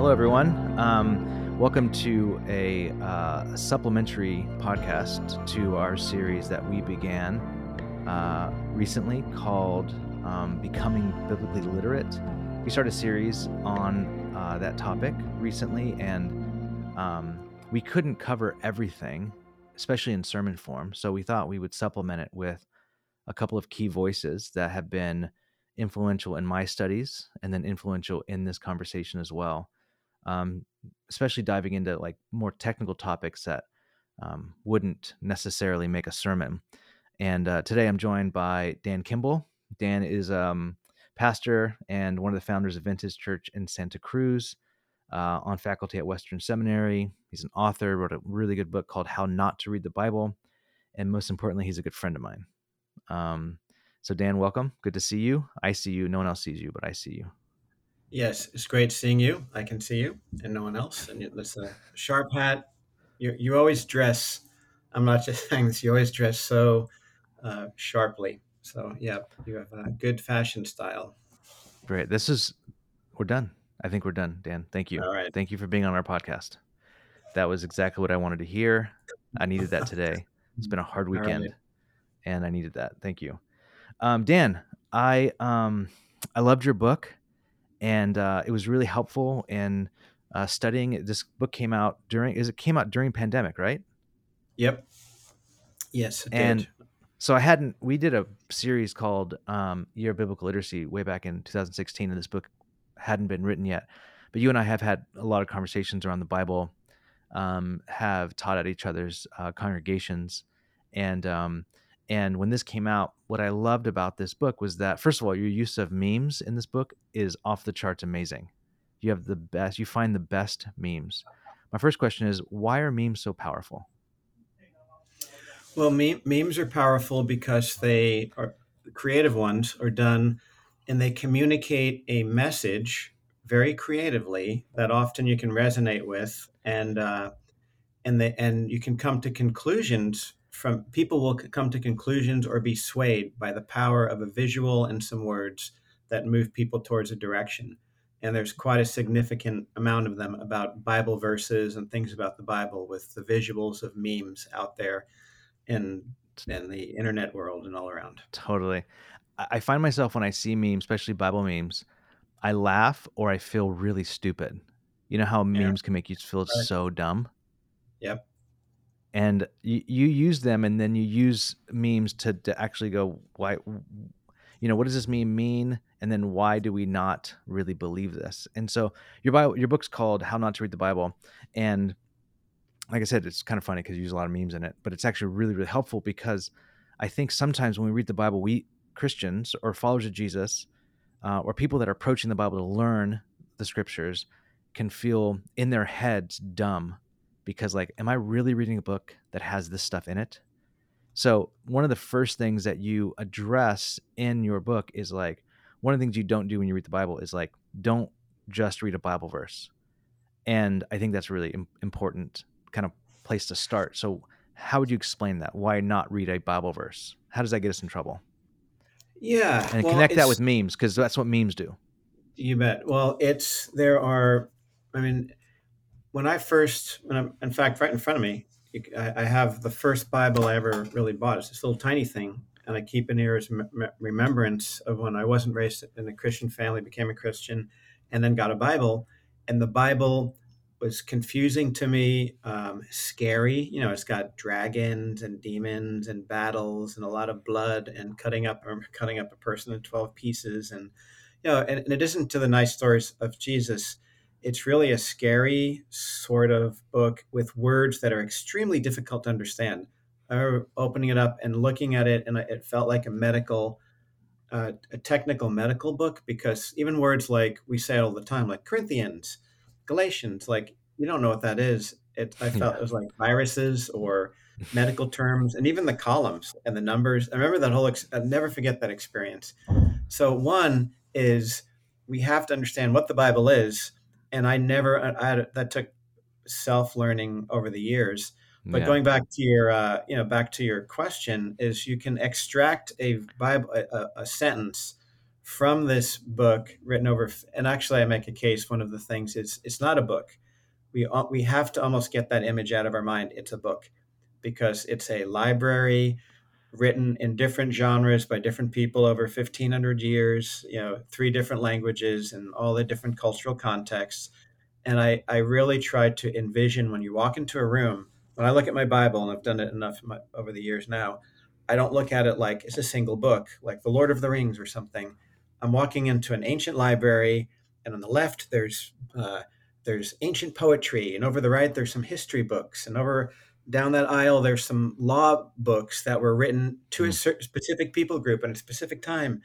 Hello, everyone. Um, welcome to a uh, supplementary podcast to our series that we began uh, recently called um, Becoming Biblically Literate. We started a series on uh, that topic recently, and um, we couldn't cover everything, especially in sermon form. So we thought we would supplement it with a couple of key voices that have been influential in my studies and then influential in this conversation as well um, especially diving into like more technical topics that um, wouldn't necessarily make a sermon. And uh, today I'm joined by Dan Kimball. Dan is um, pastor and one of the founders of Vintage Church in Santa Cruz, uh, on faculty at Western Seminary. He's an author, wrote a really good book called How Not to Read the Bible. And most importantly, he's a good friend of mine. Um, so, Dan, welcome. Good to see you. I see you. No one else sees you, but I see you. Yes, it's great seeing you. I can see you and no one else. And it's a sharp hat. You, you always dress, I'm not just saying this, you always dress so uh, sharply. So, yeah, you have a good fashion style. Great. This is, we're done. I think we're done, Dan. Thank you. All right. Thank you for being on our podcast. That was exactly what I wanted to hear. I needed that today. It's been a hard weekend right. and I needed that. Thank you. Um, Dan, I, um, I loved your book and uh, it was really helpful in uh, studying. This book came out during is it came out during pandemic, right? Yep. Yes, and did. so I hadn't. We did a series called um, Year of Biblical Literacy way back in 2016, and this book hadn't been written yet. But you and I have had a lot of conversations around the Bible, um, have taught at each other's uh, congregations, and um, and when this came out, what I loved about this book was that, first of all, your use of memes in this book is off the charts amazing. You have the best, you find the best memes. My first question is why are memes so powerful? Well, memes are powerful because they are creative ones are done and they communicate a message very creatively that often you can resonate with and uh, and they and you can come to conclusions from people will come to conclusions or be swayed by the power of a visual and some words that move people towards a direction. And there's quite a significant amount of them about Bible verses and things about the Bible with the visuals of memes out there in in the internet world and all around. Totally. I find myself when I see memes, especially Bible memes, I laugh or I feel really stupid. You know how memes yeah. can make you feel right. so dumb? Yep and you, you use them and then you use memes to, to actually go why you know what does this meme mean? And then why do we not really believe this? And so your bible your book's called how not to read the bible. And like i said it's kind of funny because you use a lot of memes in it but it's actually really really helpful because i think sometimes when we read the bible we christians or followers of jesus uh, or people that are approaching the bible to learn the scriptures can feel in their heads dumb because like am i really reading a book that has this stuff in it? So one of the first things that you address in your book is like one of the things you don't do when you read the bible is like don't just read a bible verse. And i think that's really important kind of place to start. So how would you explain that? Why not read a bible verse? How does that get us in trouble? Yeah and well, connect that with memes because that's what memes do. You bet. Well it's there are i mean when I first, when I'm, in fact, right in front of me, I, have the first Bible I ever really bought. It's this little tiny thing, and I keep it here as remembrance of when I wasn't raised in a Christian family, became a Christian, and then got a Bible. And the Bible was confusing to me, um, scary. You know, it's got dragons and demons and battles and a lot of blood and cutting up cutting up a person in twelve pieces, and you know, in addition to the nice stories of Jesus it's really a scary sort of book with words that are extremely difficult to understand. I remember opening it up and looking at it, and it felt like a medical, uh, a technical medical book because even words like we say all the time, like Corinthians, Galatians, like you don't know what that is. It, I felt yeah. it was like viruses or medical terms, and even the columns and the numbers. I remember that whole. Ex- I'll never forget that experience. So one is we have to understand what the Bible is and I never I had, that took self learning over the years. But yeah. going back to your uh, you know back to your question is you can extract a Bible a, a sentence from this book written over and actually i make a case one of the things is it's not a book we we have to almost get that image out of our mind it's a book because it's a library written in different genres by different people over 1500 years you know three different languages and all the different cultural contexts. And i i really try to envision when you walk into a room when i look at my bible and i've done it enough my, over the years now i don't look at it like it's a single book like the lord of the rings or something. I'm walking into an ancient library and on the left there's uh, there's ancient poetry and over the right there's some history books and over down that aisle there's some law books that were written to mm. a certain specific people group at a specific time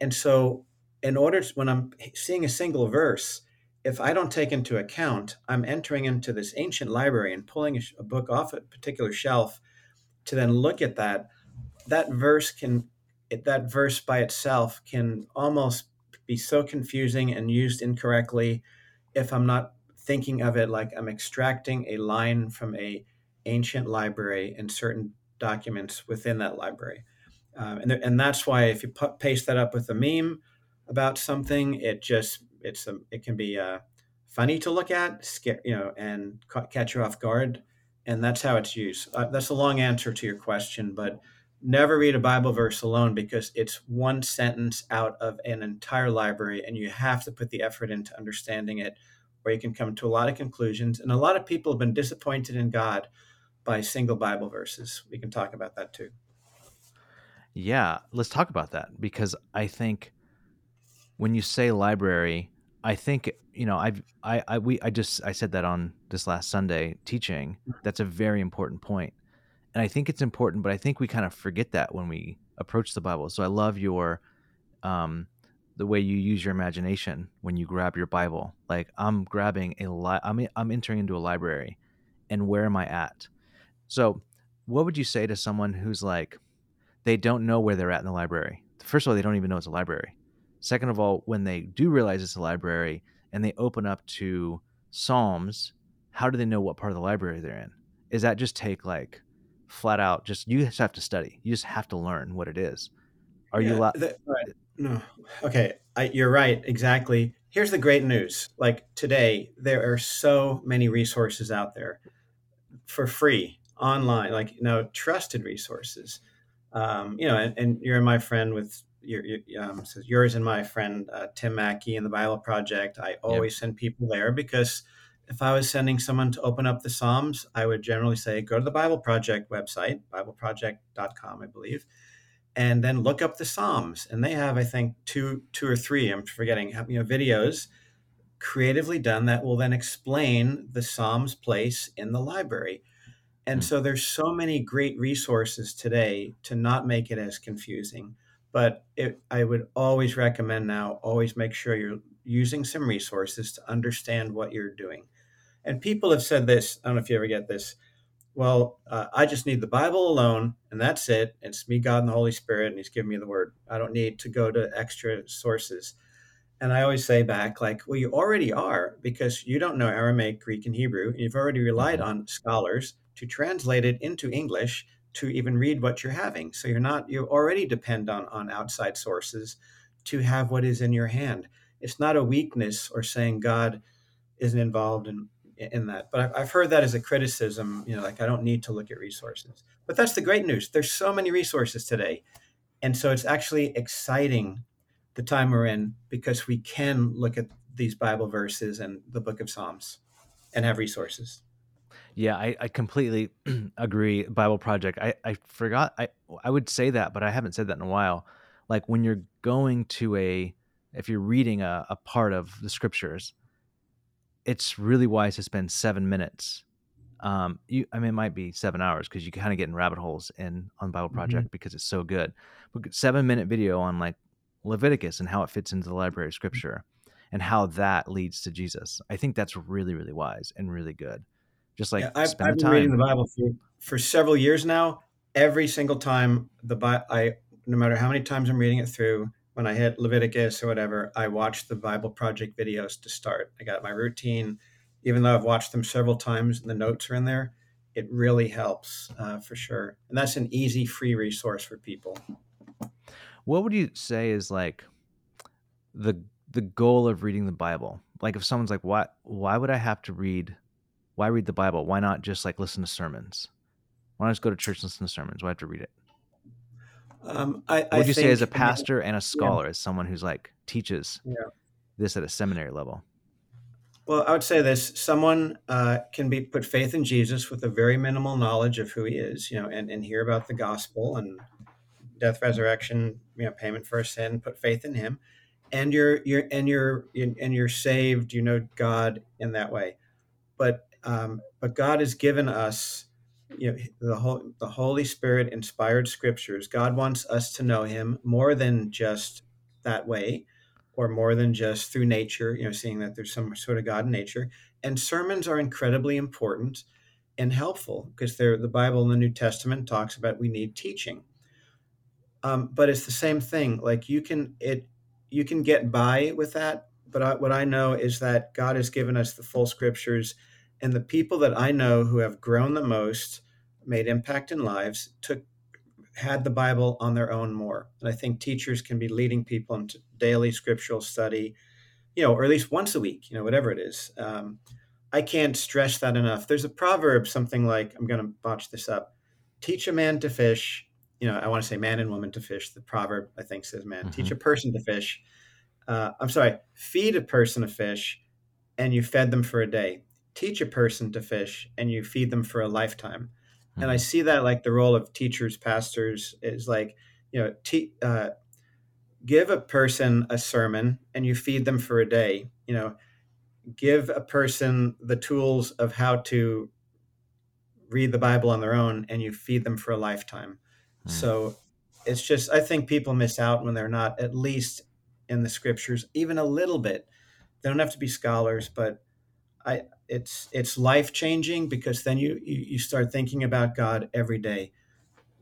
and so in order to, when i'm seeing a single verse if i don't take into account i'm entering into this ancient library and pulling a, a book off a particular shelf to then look at that that verse can it, that verse by itself can almost be so confusing and used incorrectly if i'm not thinking of it like i'm extracting a line from a ancient library and certain documents within that library. Um, and, and that's why if you paste that up with a meme about something, it just it's a, it can be uh, funny to look at, scare, you know, and ca- catch you off guard. And that's how it's used. Uh, that's a long answer to your question, but never read a Bible verse alone because it's one sentence out of an entire library, and you have to put the effort into understanding it, or you can come to a lot of conclusions. And a lot of people have been disappointed in God by single Bible verses. We can talk about that too. Yeah, let's talk about that because I think when you say library, I think you know I've I I we I just I said that on this last Sunday teaching. That's a very important point, and I think it's important, but I think we kind of forget that when we approach the Bible. So I love your um the way you use your imagination when you grab your Bible. Like I'm grabbing a li- I'm I'm entering into a library, and where am I at? So, what would you say to someone who's like, they don't know where they're at in the library? First of all, they don't even know it's a library. Second of all, when they do realize it's a library and they open up to Psalms, how do they know what part of the library they're in? Is that just take like flat out, just you just have to study. You just have to learn what it is. Are yeah, you allowed? right. No. Okay. I, you're right. Exactly. Here's the great news. Like today, there are so many resources out there for free online, like you know, trusted resources. Um, you know, and, and, you're my friend with your, your um, so yours and my friend uh, Tim Mackie and the Bible Project. I always yep. send people there because if I was sending someone to open up the Psalms, I would generally say, go to the Bible Project website, BibleProject.com, I believe, and then look up the Psalms. And they have, I think, two, two or three. I'm forgetting, you know, videos creatively done that will then explain the Psalms place in the library. And mm. so there's so many great resources today to not make it as confusing. But it, I would always recommend now, always make sure you're using some resources to understand what you're doing. And people have said this, I don't know if you ever get this. Well, uh, I just need the Bible alone, and that's it. It's me, God, and the Holy Spirit, and He's given me the Word. I don't need to go to extra sources. And I always say back, like, well, you already are because you don't know Aramaic, Greek, and Hebrew. You've already relied mm-hmm. on scholars to translate it into English to even read what you're having. So you're not, you already depend on, on outside sources to have what is in your hand. It's not a weakness or saying God isn't involved in, in that. But I've heard that as a criticism, you know, like I don't need to look at resources. But that's the great news. There's so many resources today. And so it's actually exciting the time we're in because we can look at these Bible verses and the book of Psalms and have resources. Yeah, I, I completely agree. Bible Project. I, I forgot. I I would say that, but I haven't said that in a while. Like when you're going to a, if you're reading a, a part of the scriptures, it's really wise to spend seven minutes. Um, you, I mean, it might be seven hours because you kind of get in rabbit holes in on Bible Project mm-hmm. because it's so good. But seven minute video on like Leviticus and how it fits into the library of Scripture, and how that leads to Jesus. I think that's really, really wise and really good. Just like yeah, I've, I've been time. reading the Bible for, for several years now. Every single time the Bible, I no matter how many times I'm reading it through, when I hit Leviticus or whatever, I watch the Bible Project videos to start. I got my routine, even though I've watched them several times and the notes are in there. It really helps uh, for sure, and that's an easy, free resource for people. What would you say is like? the the goal of reading the Bible. Like if someone's like, why why would I have to read? Why read the Bible? Why not just like listen to sermons? Why not just go to church and listen to sermons? Why have to read it? Um, I, What would you say as a pastor and a yeah, scholar, as someone who's like teaches yeah. this at a seminary level? Well, I would say this: someone uh, can be put faith in Jesus with a very minimal knowledge of who he is, you know, and, and hear about the gospel and death, resurrection, you know, payment for sin, put faith in him, and you're you're and you're and you're saved. You know God in that way, but um, but God has given us, you know, the whole the Holy Spirit inspired scriptures. God wants us to know Him more than just that way or more than just through nature, you know, seeing that there's some sort of God in nature. And sermons are incredibly important and helpful because the Bible in the New Testament talks about we need teaching. Um, but it's the same thing. Like you can it you can get by with that. But I, what I know is that God has given us the full scriptures, and the people that I know who have grown the most, made impact in lives, took had the Bible on their own more. And I think teachers can be leading people into daily scriptural study, you know, or at least once a week, you know, whatever it is. Um, I can't stress that enough. There's a proverb, something like, I'm going to botch this up teach a man to fish. You know, I want to say man and woman to fish. The proverb, I think, says man. Teach hmm a person to fish. Uh, I'm sorry, feed a person a fish and you fed them for a day. Teach a person to fish and you feed them for a lifetime and I hmm see that like the role of teachers, pastors is like, you know, te- uh, give a person a sermon and you feed them for a day. You know, give a person the tools of how to read the Bible on their own and you feed them for a lifetime. So it's just, I think people miss out when they're not at least in the scriptures, even a little bit. They don't have to be scholars, but I, it's it's life changing because then you, you you start thinking about God every day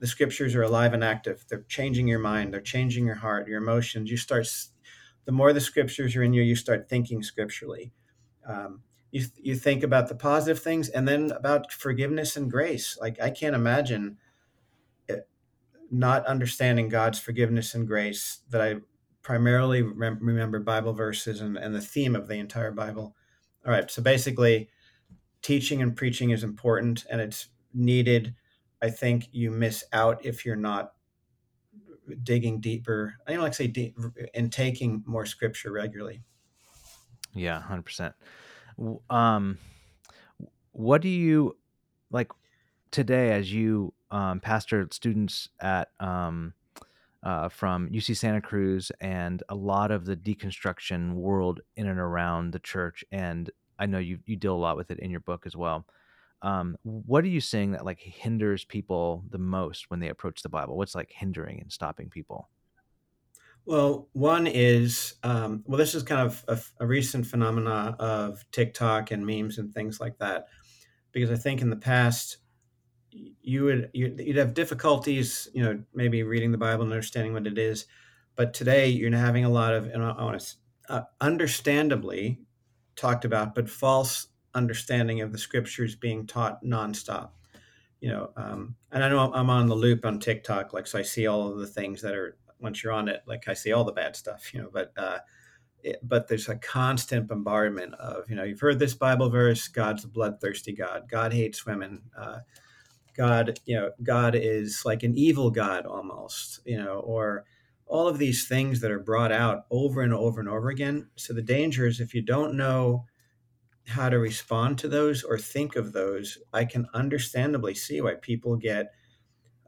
the scriptures are alive and active. They're changing your mind. They're changing your heart, your emotions. You start, the more the scriptures are in you, you start thinking scripturally. Um, you, you think about the positive things and then about forgiveness and grace. Like, I can't imagine not understanding God's forgiveness and grace that I primarily rem- remember Bible verses and, and the theme of the entire Bible. All right. So basically, teaching and preaching is important and it's needed. I think you miss out if you're not digging deeper. I don't like to say deep and taking more scripture regularly. Yeah, hundred percent. Um, what do you like today as you um, pastor students at um, uh, from UC Santa Cruz and a lot of the deconstruction world in and around the church, and I know you you deal a lot with it in your book as well. Um, what are you seeing that like hinders people the most when they approach the Bible? What's like hindering and stopping people? Well, one is um, well, this is kind of a, a recent phenomena of TikTok and memes and things like that. Because I think in the past, you would you'd, have difficulties, you know, maybe reading the Bible and understanding what it is. But today, you're having a lot of, and I want to, uh, understandably talked about, but false understanding of the scriptures being taught nonstop. You know, um, and I know I'm on the loop on TikTok, like so I see all of the things that are once you're on it, like I see all the bad stuff. You know, but uh, it, but there's a constant bombardment of you know you've heard this Bible verse, God's a bloodthirsty God, God hates women. Uh, God, you know, God is like an evil God almost, you know, or all of these things that are brought out over and over and over again. So the danger is if you don't know how to respond to those or think of those, I can understandably see why people get,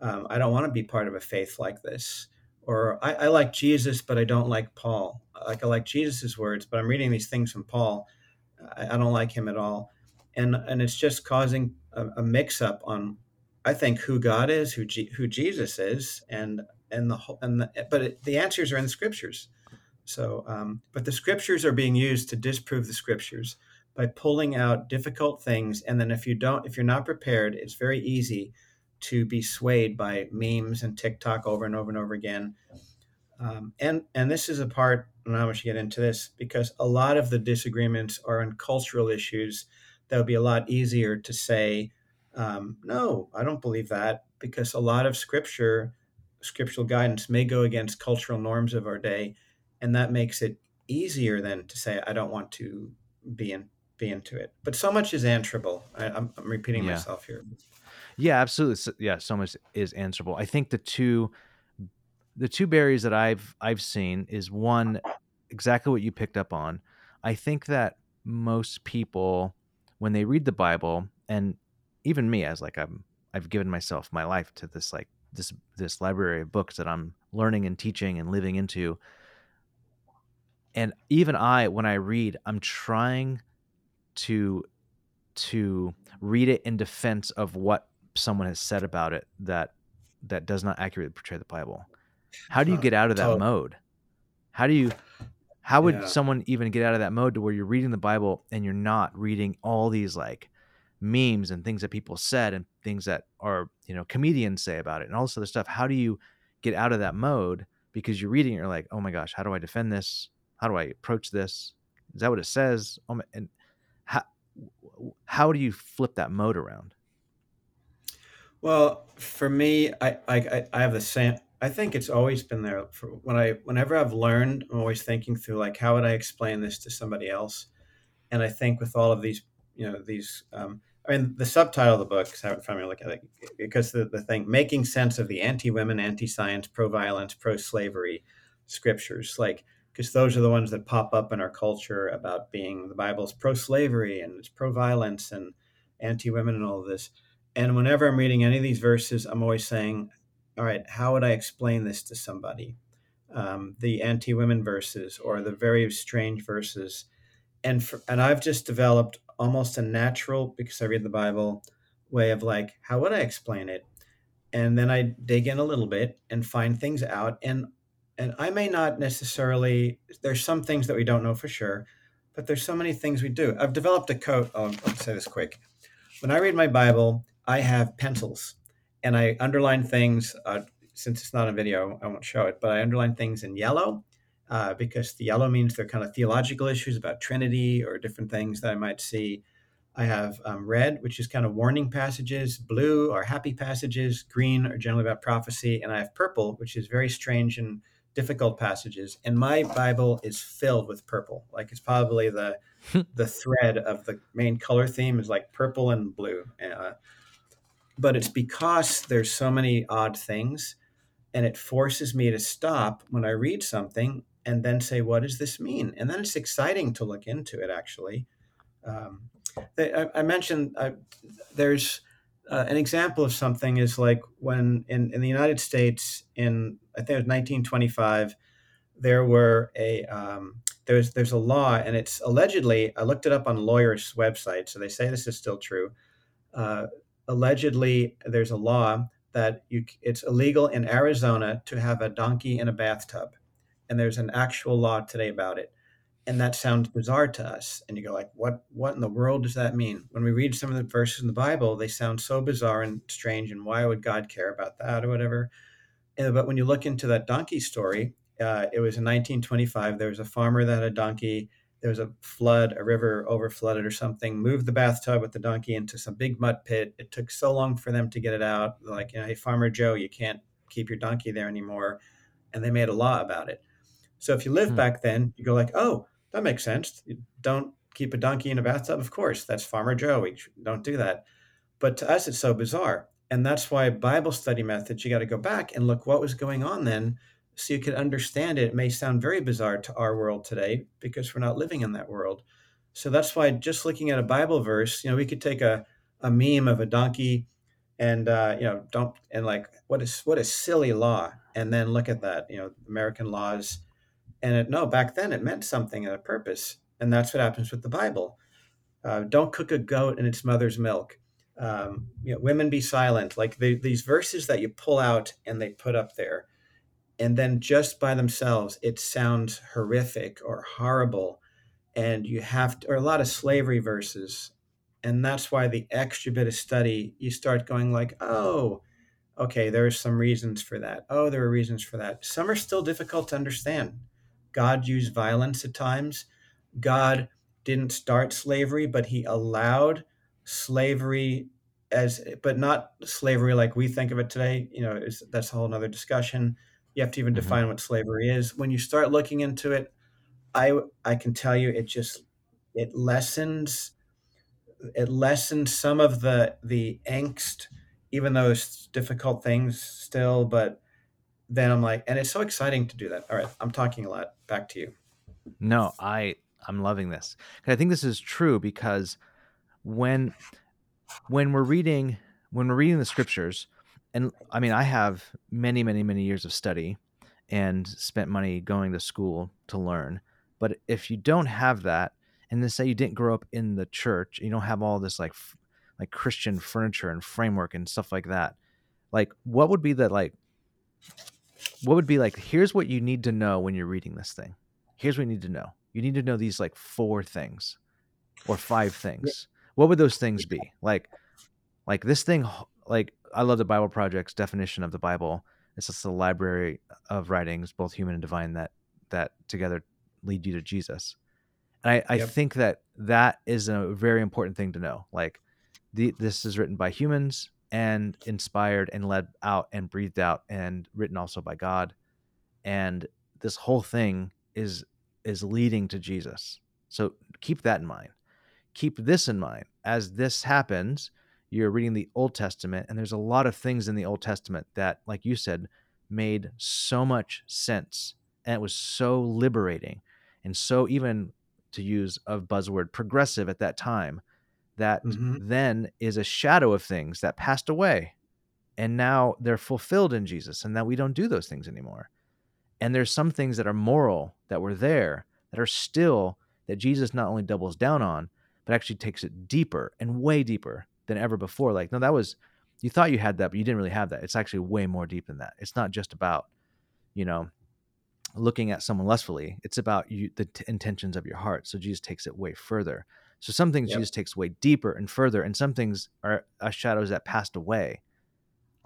um, I don't want to be part of a faith like this. Or I, I like Jesus, but I don't like Paul. Like I like Jesus's words, but I'm reading these things from Paul. I, I don't like him at all. And, and it's just causing a, a mix up on I think who God is, who G, who Jesus is, and and the whole and the, but it, the answers are in the scriptures. So, um, but the scriptures are being used to disprove the scriptures by pulling out difficult things, and then if you don't, if you're not prepared, it's very easy to be swayed by memes and TikTok over and over and over again. Um, and and this is a part, and I wish to get into this because a lot of the disagreements are on cultural issues that would be a lot easier to say um, no, I don't believe that because a lot of scripture, scriptural guidance may go against cultural norms of our day, and that makes it easier than to say I don't want to be in be into it. But so much is answerable. I, am repeating Yeah. myself here. Yeah, absolutely. So, yeah, so much is answerable. I think the two the two barriers that I've I've seen is one exactly what you picked up on. I think that most people when they read the Bible and even me as like I'm I've given myself my life to this like this this library of books that I'm learning and teaching and living into. And even I when I read, I'm trying to to read it in defense of what someone has said about it that that does not accurately portray the Bible. How do you get out of that mode? How do you how would Yeah. someone even get out of that mode to where you're reading the Bible and you're not reading all these like memes and things that people said and things that are, you know, comedians say about it and all this other stuff? How do you get out of that mode because you're reading you're like, oh my gosh, how do I defend this? How do I approach this? Is that what it says? Oh my, and how how do you flip that mode around? Well, for me, I, I I I have the same. I think it's always been there. For when I whenever I've learned, I'm always thinking through like how would I explain this to somebody else. And I think with all of these, you know, these. Um, I mean, the subtitle of the book, I have it in front of look at it, because the, the thing, making sense of the anti-women, anti-science, pro-violence, pro-slavery scriptures, like, because those are the ones that pop up in our culture about being the Bible's pro-slavery and it's pro-violence and anti-women and all of this. And whenever I'm reading any of these verses, I'm always saying, all right, how would I explain this to somebody? Um, the anti-women verses or the very strange verses and for, and I've just developed almost a natural because I read the Bible way of like how would I explain it, and then I dig in a little bit and find things out and and I may not necessarily there's some things that we don't know for sure, but there's so many things we do. I've developed a code. Oh, I'll say this quick. When I read my Bible, I have pencils and I underline things. Uh, since it's not a video, I won't show it, but I underline things in yellow uh, because the yellow means they're kind of theological issues about Trinity or different things that I might see. I have um, red, which is kind of warning passages, blue are happy passages, green are generally about prophecy, and I have purple, which is very strange and difficult passages. And my Bible is filled with purple. Like it's probably the the thread of the main color theme is like purple and blue. Uh, but it's because there's so many odd things and it forces me to stop when I read something and then say, what does this mean? And then it's exciting to look into it actually. Um, I, I, mentioned uh, there's uh, an example of something is like when in, in the United States in I think it was 1925 there were a um, there's there's a law and it's allegedly I looked it up on lawyers' website so they say this is still true. Uh, allegedly, there's a law that you it's illegal in Arizona to have a donkey in a bathtub, and there's an actual law today about it. And that sounds bizarre to us, and you go like, "What? What in the world does that mean?" When we read some of the verses in the Bible, they sound so bizarre and strange, and why would God care about that or whatever? And, but when you look into that donkey story, uh, it was in 1925. There was a farmer that had a donkey. There was a flood, a river overflooded or something, moved the bathtub with the donkey into some big mud pit. It took so long for them to get it out. Like, you know, hey, Farmer Joe, you can't keep your donkey there anymore. And they made a law about it. So if you live Hmm. back then, you go like, oh, that makes sense. You don't keep a donkey in a bathtub. Of course, that's Farmer Joe. We don't do that. But to us, it's so bizarre. And that's why Bible study methods, you got to go back and look what was going on then so you could understand it. It may sound very bizarre to our world today because we're not living in that world. So that's why just looking at a Bible verse, you know, we could take a, a meme of a donkey and uh, you know, don't and like what is what a silly law, and then look at that, you know, American laws, and it, no, back then it meant something and a purpose, and that's what happens with the Bible. Uh, don't cook a goat in its mother's milk. Um, you know, women be silent. Like the, these verses that you pull out and they put up there, and then just by themselves, it sounds horrific or horrible, and you have to, or a lot of slavery verses, and that's why the extra bit of study you start going like, oh, okay, there are some reasons for that. Oh, there are reasons for that. Some are still difficult to understand. God used violence at times. God didn't start slavery, but he allowed slavery as but not slavery like we think of it today. You know, is that's a whole other discussion. You have to even Mhm. define what slavery is. When you start looking into it, I I can tell you it just it lessens it lessens some of the the angst, even though it's difficult things still. But then I'm like, and it's so exciting to do that. All right, I'm talking a lot. Back to you. No, I I'm loving this. I think this is true because when when we're reading when we're reading the scriptures, and I mean I have many many many years of study and spent money going to school to learn. But if you don't have that, and then say you didn't grow up in the church, you don't have all this like like Christian furniture and framework and stuff like that, like what would be the like what would be like here's what you need to know when you're reading this thing. Here's what you need to know. You need to know these like four things or five things. What would those things be? Like like this thing like I love the Bible Project's definition of the Bible. It's just a library of writings, both human and divine, that that together lead you to Jesus. And I, I yep. think that that is a very important thing to know. Like, the, this is written by humans and inspired and led out and breathed out and written also by God. And this whole thing is is leading to Jesus. So keep that in mind. Keep this in mind. As this happens, you're reading the Old Testament, and there's a lot of things in the Old Testament that, like you said, made so much sense and it was so liberating and so even to use a buzzword progressive at that time that mm-hmm. then is a shadow of things that passed away and now they're fulfilled in Jesus and that we don't do those things anymore. And there's some things that are moral that were there that are still that Jesus not only doubles down on, but actually takes it deeper and way deeper than ever before. Like, no, that was you thought you had that, but you didn't really have that. It's actually way more deep than that. It's not just about, you know, looking at someone lustfully. It's about you, the t- intentions of your heart. So Jesus takes it way further. So some things yep. Jesus takes way deeper and further, and some things are, are shadows that passed away.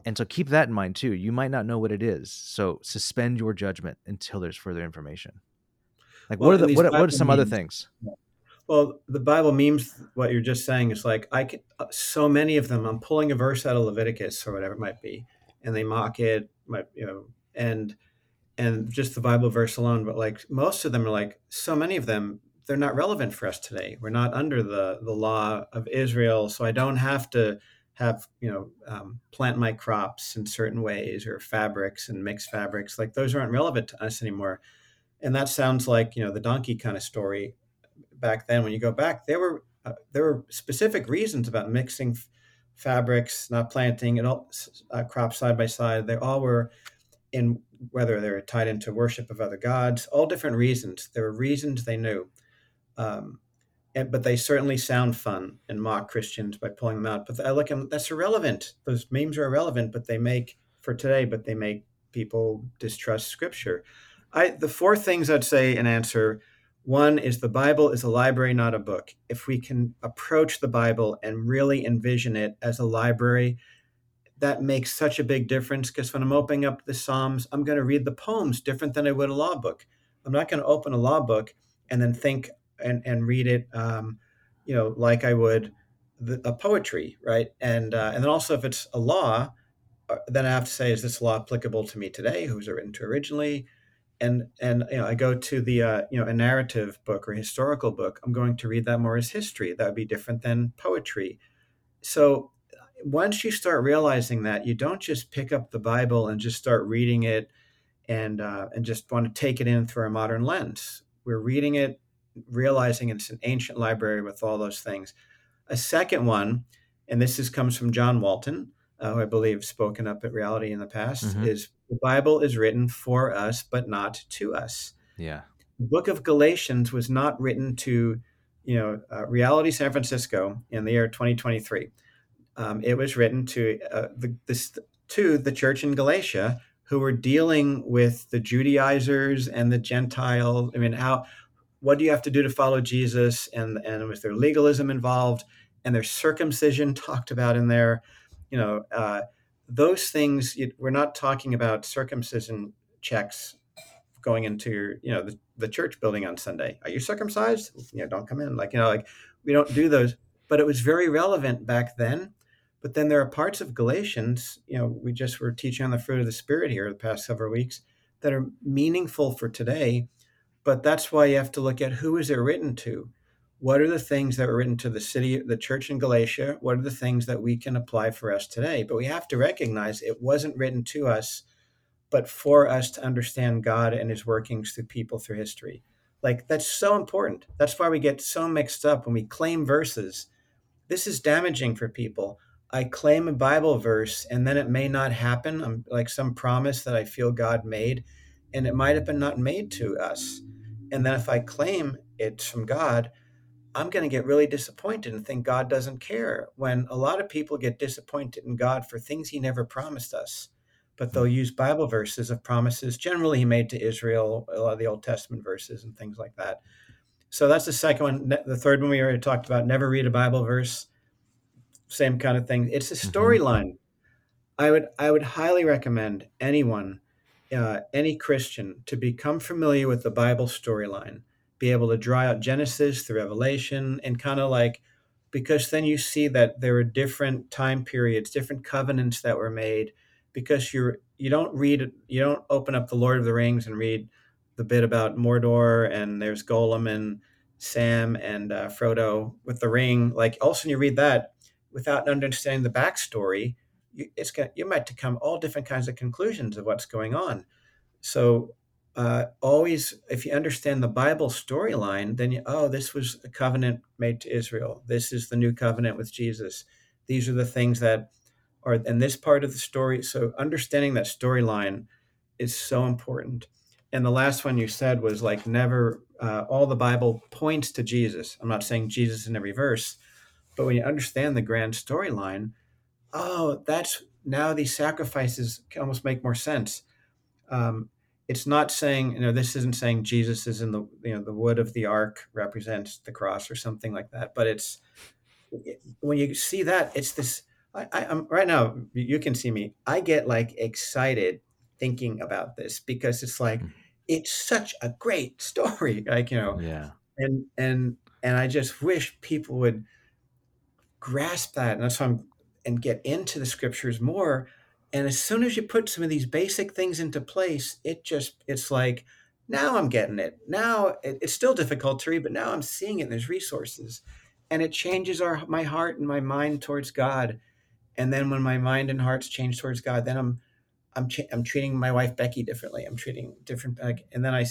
And so keep that in mind too. You might not know what it is. So suspend your judgment until there's further information. Like well, what are the what, what are some memes, other things? Well, the Bible memes what you're just saying is like I can uh, so many of them. I'm pulling a verse out of Leviticus or whatever it might be, and they mock it, you know, and and just the Bible verse alone, but like most of them are like so many of them, they're not relevant for us today. We're not under the the law of Israel, so I don't have to have you know um, plant my crops in certain ways or fabrics and mix fabrics. Like those aren't relevant to us anymore. And that sounds like you know the donkey kind of story back then. When you go back, there were uh, there were specific reasons about mixing f- fabrics, not planting and all uh, crops side by side. They all were in whether they're tied into worship of other gods, all different reasons. There were reasons they knew. Um, and, but they certainly sound fun and mock Christians by pulling them out. But I look at them, that's irrelevant. Those memes are irrelevant, but they make for today, but they make people distrust scripture. I the four things I'd say in answer one is the Bible is a library, not a book. If we can approach the Bible and really envision it as a library, that makes such a big difference because when I'm opening up the Psalms, I'm going to read the poems different than I would a law book. I'm not going to open a law book and then think and, and read it, um, you know, like I would the, a poetry, right? And uh, and then also if it's a law, uh, then I have to say, is this law applicable to me today? Who was it written to originally? And and you know, I go to the uh, you know a narrative book or historical book. I'm going to read that more as history. That would be different than poetry. So once you start realizing that, you don't just pick up the Bible and just start reading it and uh, and just want to take it in through a modern lens. We're reading it, realizing it's an ancient library with all those things. A second one, and this is comes from John Walton, uh, who I believe spoken up at Reality in the past, mm-hmm. is the Bible is written for us, but not to us. Yeah. The book of Galatians was not written to, you know, uh, Reality San Francisco in the year 2023 um, it was written to uh, the, this, to the church in Galatia who were dealing with the Judaizers and the Gentiles. I mean, how what do you have to do to follow Jesus? And and was there legalism involved? And there's circumcision talked about in there. You know, uh, those things. We're not talking about circumcision checks going into your, you know, the, the church building on Sunday. Are you circumcised? Know, don't come in. Like you know, like we don't do those. But it was very relevant back then but then there are parts of Galatians, you know, we just were teaching on the fruit of the Spirit here the past several weeks that are meaningful for today, but that's why you have to look at who is it written to? What are the things that were written to the city the church in galatia? What are the things that we can apply for us today? But we have to recognize it wasn't written to us but for us to understand god and his workings through people through history. Like that's so important. That's why we get so mixed up when we claim verses. This is damaging for people. I claim a bible verse and then it may not happen. I'm like some promise that i feel god made and it might have been not made to us and then if i claim it's from god I'm going to get really disappointed and think God doesn't care. When a lot of people get disappointed in God for things he never promised us, but they'll use Bible verses of promises generally he made to Israel, a lot of the Old Testament verses and things like that. So that's the second one. The third one we already talked about never read a Bible verse. Same kind of thing. It's a mm-hmm. storyline. Mm-hmm. I would I would highly recommend anyone, uh, any Christian, to become familiar with the Bible storyline be able to draw out Genesis through Revelation and kind of like because then you see that there are different time periods, different covenants that were made because you're you don't read you don't open up the Lord of the Rings and read the bit about Mordor and there's Gollum and Sam and uh, Frodo with the ring. Like all of a sudden you read that without understanding the backstory, you, it's got, you might come all different kinds of conclusions of what's going on. So uh, always, if you understand the Bible storyline, then you, oh, this was a covenant made to Israel. This is the new covenant with Jesus. These are the things that are in this part of the story. So understanding that storyline is so important. And the last one you said was like never, uh, all the Bible points to Jesus. I'm not saying Jesus in every verse, but when you understand the grand storyline, oh, that's now these sacrifices can almost make more sense. Um, it's not saying you know this isn't saying jesus is in the you know the wood of the ark represents the cross or something like that but it's when you see that it's this I, I, am right now you can see me i get like excited thinking about this because it's like mm. it's such a great story like you know yeah and and and i just wish people would grasp that and that's why i'm and get into the scriptures more and as soon as you put some of these basic things into place it just it's like now i'm getting it. Now it, it's still difficult to read but now i'm seeing it and there's resources. And it changes our my heart and my mind towards god. And then when my mind and hearts change towards god then i'm i'm, I'm treating my wife becky differently. I'm treating different like, and then i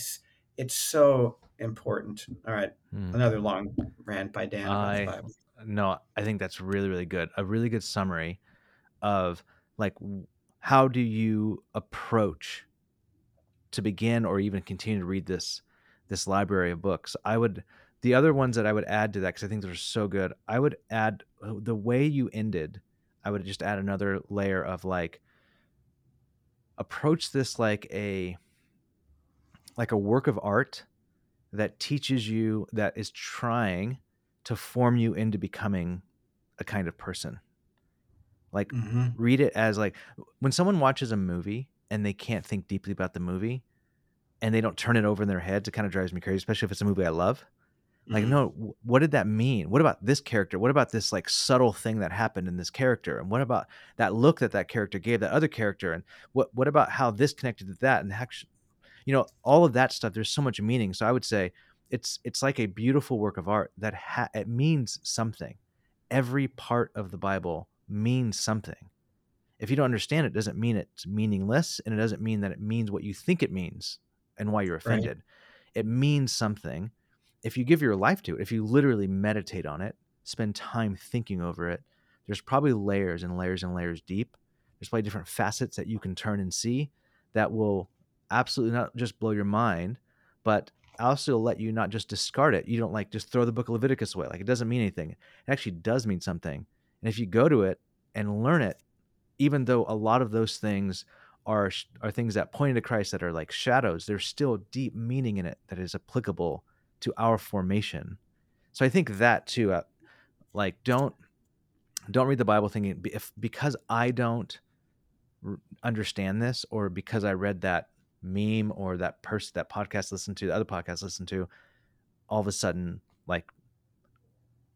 it's so important. All right. Hmm. another long rant by dan I, no i think that's really really good a really good summary of like how do you approach to begin or even continue to read this this library of books? I would the other ones that i would add to that because i think those are so good i would add uh, the way you ended i would just add another layer of like approach this like a like a work of art that teaches you that is trying to form you into becoming a kind of person like mm-hmm. read it as like when someone watches a movie and they can't think deeply about the movie and they don't turn it over in their heads, it kind of drives me crazy, especially if it's a movie I love. Like, mm-hmm. no, what did that mean? What about this character? What about this like subtle thing that happened in this character? And what about that look that that character gave that other character? And what what about how this connected to that? And actually, you know, all of that stuff. There's so much meaning. So I would say it's it's like a beautiful work of art that ha- it means something. Every part of the Bible means something. If you don't understand it, it doesn't mean it's meaningless and it doesn't mean that it means what you think it means and why you're offended. Right. It means something. If you give your life to it, if you literally meditate on it, spend time thinking over it, there's probably layers and layers and layers deep. There's probably different facets that you can turn and see that will absolutely not just blow your mind, but also let you not just discard it. You don't like just throw the book of Leviticus away. Like it doesn't mean anything. It actually does mean something. And if you go to it and learn it, even though a lot of those things are are things that point to Christ that are like shadows, there's still deep meaning in it that is applicable to our formation. So I think that too, uh, like don't don't read the Bible thinking if because I don't understand this or because I read that meme or that person that podcast listened to the other podcast listened to, all of a sudden like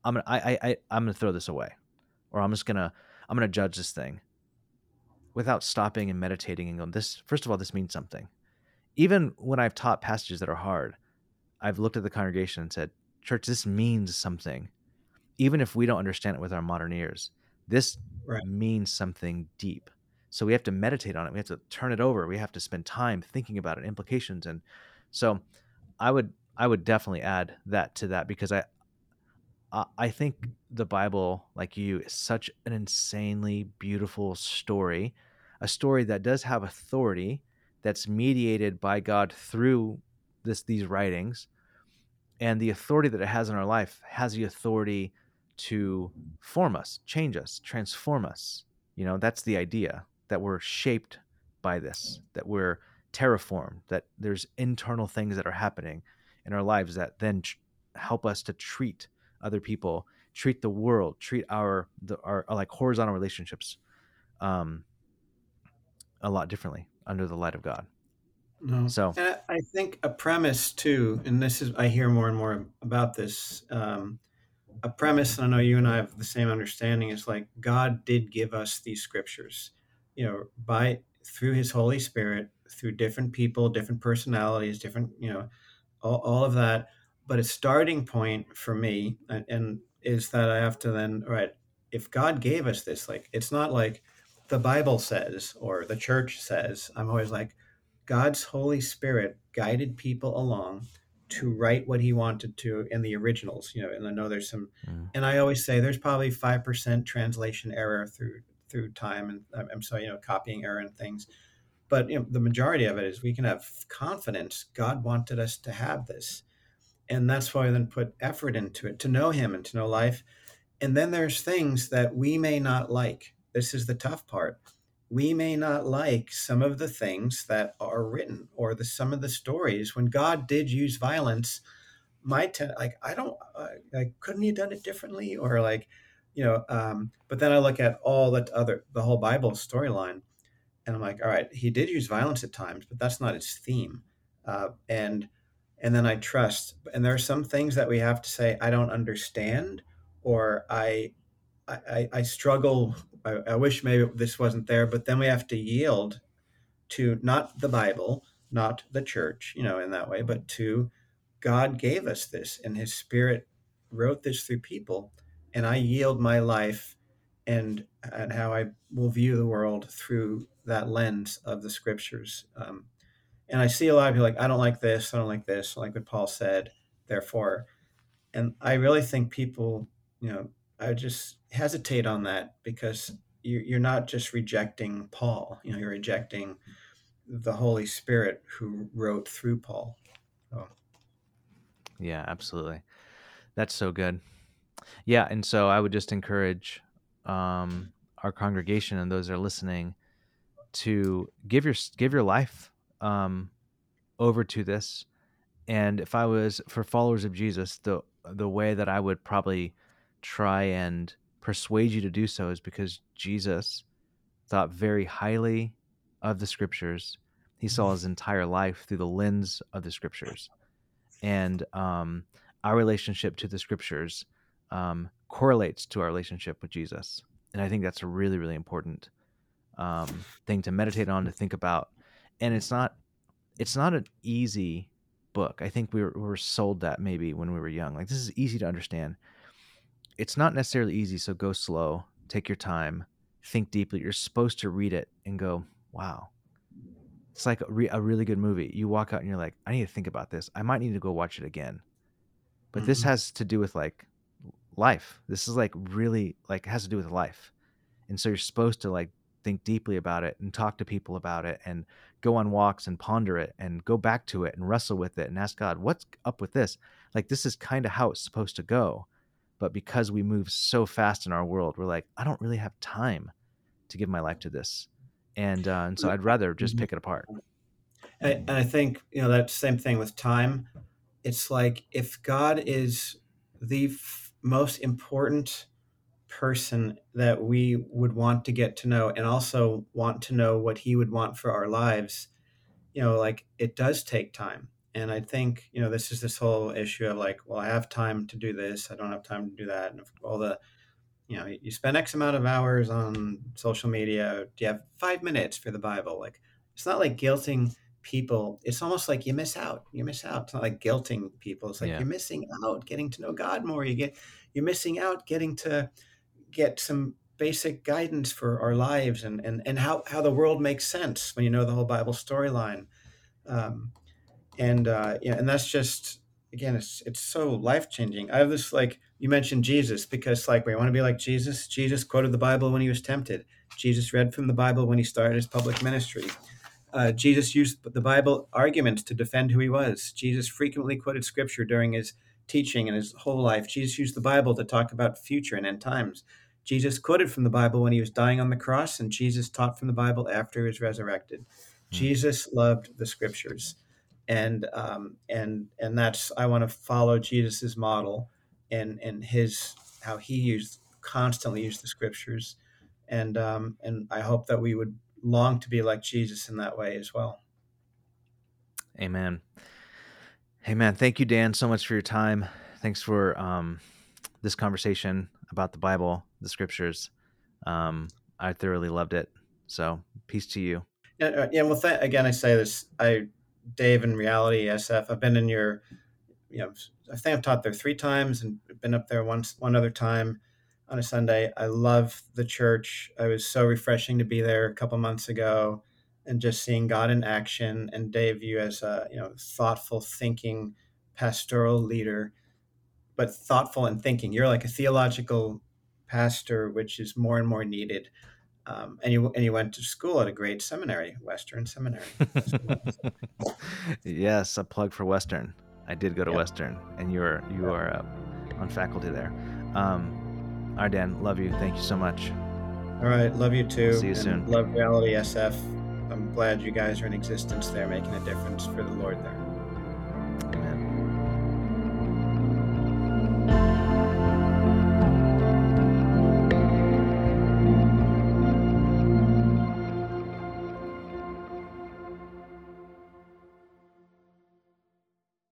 I'm gonna I I I'm gonna throw this away or I'm just gonna I'm gonna judge this thing without stopping and meditating and going, this first of all, this means something. Even when I've taught passages that are hard, I've looked at the congregation and said, "Church, this means something, even if we don't understand it with our modern ears. This Right. means something deep." So we have to meditate on it. We have to turn it over. We have to spend time thinking about it, implications, and so I would I would definitely add that to that because I I think the Bible, like you, is such an insanely beautiful story, a story that does have authority that's mediated by God through this these writings, and the authority that it has in our life has the authority to form us, change us, transform us. You know, that's the idea that we're shaped by this, that we're terraformed, that there's internal things that are happening in our lives that then tr- help us to treat other people, treat the world, treat our the, our, our like horizontal relationships um, a lot differently under the light of God. No. So And I I think a premise too, and this is I hear more and more about this. Um, a premise, and I know you and I have the same understanding, is like God did give us these scriptures, you know, by through His Holy Spirit, through different people, different personalities, different, you know, all, all of that. But a starting point for me, and, and is that I have to then, right, if God gave us this, like it's not like the Bible says or the church says. I'm always like, God's Holy Spirit guided people along to write what he wanted to in the originals, you know, and I know there's some, mm, and I always say there's probably 5% translation error through, through time. And I'm sorry, you know, copying error and things, but you know, the majority of it is we can have confidence. God wanted us to have this. And that's why we then put effort into it to know him and to know life. And then there's things that we may not like. This is the tough part we may not like some of the things that are written or the some of the stories when god did use violence my ten, like i don't uh, like couldn't have done it differently or like you know um but then i look at all that other the whole bible storyline and i'm like all right he did use violence at times but that's not his theme. Uh, and and then i trust and there are some things that we have to say i don't understand or i i, I struggle I, I wish maybe this wasn't there but then we have to yield to not the bible not the church you know in that way but to god gave us this and his spirit wrote this through people and i yield my life and and how i will view the world through that lens of the scriptures um, and i see a lot of people like i don't like this i don't like this like what paul said therefore and i really think people you know i just hesitate on that because you- you're not just rejecting paul you know you're rejecting the holy spirit who wrote through paul so, yeah, absolutely. That's so good. Yeah, and so I would just encourage um, our congregation and those that are listening to give your give your life um, over to this. And if I was for followers of Jesus, the the way that I would probably try and persuade you to do so is because Jesus thought very highly of the scriptures. He saw his entire life through the lens of the scriptures, and um, our relationship to the scriptures um, correlates to our relationship with Jesus. And I think that's a really, really important um, thing to meditate on, to think about. And it's not, it's not an easy book. I think we were, we were sold that maybe when we were young. Like this is easy to understand. It's not necessarily easy. So go slow, take your time, think deeply. You're supposed to read it and go, wow. It's like a, re- a really good movie. You walk out and you're like, I need to think about this. I might need to go watch it again. But this Mhm. has to do with like life. This is like really like has to do with life. And so you're supposed to like think deeply about it and talk to people about it and go on walks and ponder it and go back to it and wrestle with it and ask God, what's up with this? Like this is kind of how it's supposed to go. But because we move so fast in our world, we're like, I don't really have time to give my life to this. And uh, and so I'd rather just Mhm. pick it apart. and, and i think you know that same thing with time it's like if god is the most important person that we would want to get to know and also want to know what he would want for our lives you know like it does take time. And i think you know this is this whole issue of like well i have time to do this i don't have time to do that and all the you know you spend x amount of hours on social media do you have five minutes for the bible? Like it's not like guilting people, it's almost like you miss out. You miss out. It's not like guilting people. It's like Yeah. you're missing out getting to know God more. You get you're missing out getting to get some basic guidance for our lives and and, and how, how the world makes sense when you know the whole Bible storyline. Um, and uh, yeah, and that's just again, it's it's so life changing. I have this like you mentioned Jesus because like we want to be like Jesus. Jesus quoted the Bible when he was tempted. Jesus read from the Bible when he started his public ministry. Uh, Jesus used the Bible arguments to defend who he was. Jesus frequently quoted scripture during his teaching and his whole life. Jesus used the Bible to talk about future and end times. Jesus quoted from the Bible when he was dying on the cross, and Jesus taught from the Bible after he was resurrected. Jesus loved the scriptures, and um, and and that's I want to follow Jesus's model and and his how he used constantly used the scriptures, and um, and I hope that we would long to be like Jesus in that way as well. Amen. Amen. Thank you, Dan, so much for your time. Thanks for um, this conversation about the Bible, the scriptures. Um, I thoroughly loved it. So, peace to you. Yeah, uh, yeah. Well, th- again, I say this. I, Dave, in reality, SF. I've been in your, you know, I think I've taught there three times and been up there once, one other time on a Sunday. I love the church. I was so refreshing to be there a couple months ago, and just seeing God in action. And Dave, you as a you know thoughtful, thinking, pastoral leader, but thoughtful and thinking. You're like a theological pastor, which is more and more needed. Um, and you and you went to school at a great seminary, Western Seminary. yes, a plug for Western. I did go to Yep. Western, and you're you are uh, on faculty there. Um, all right, Dan, love you. Thank you so much. All right, love you too. See you soon. Love Reality SF. I'm glad you guys are in existence there, making a difference for the Lord there. Amen.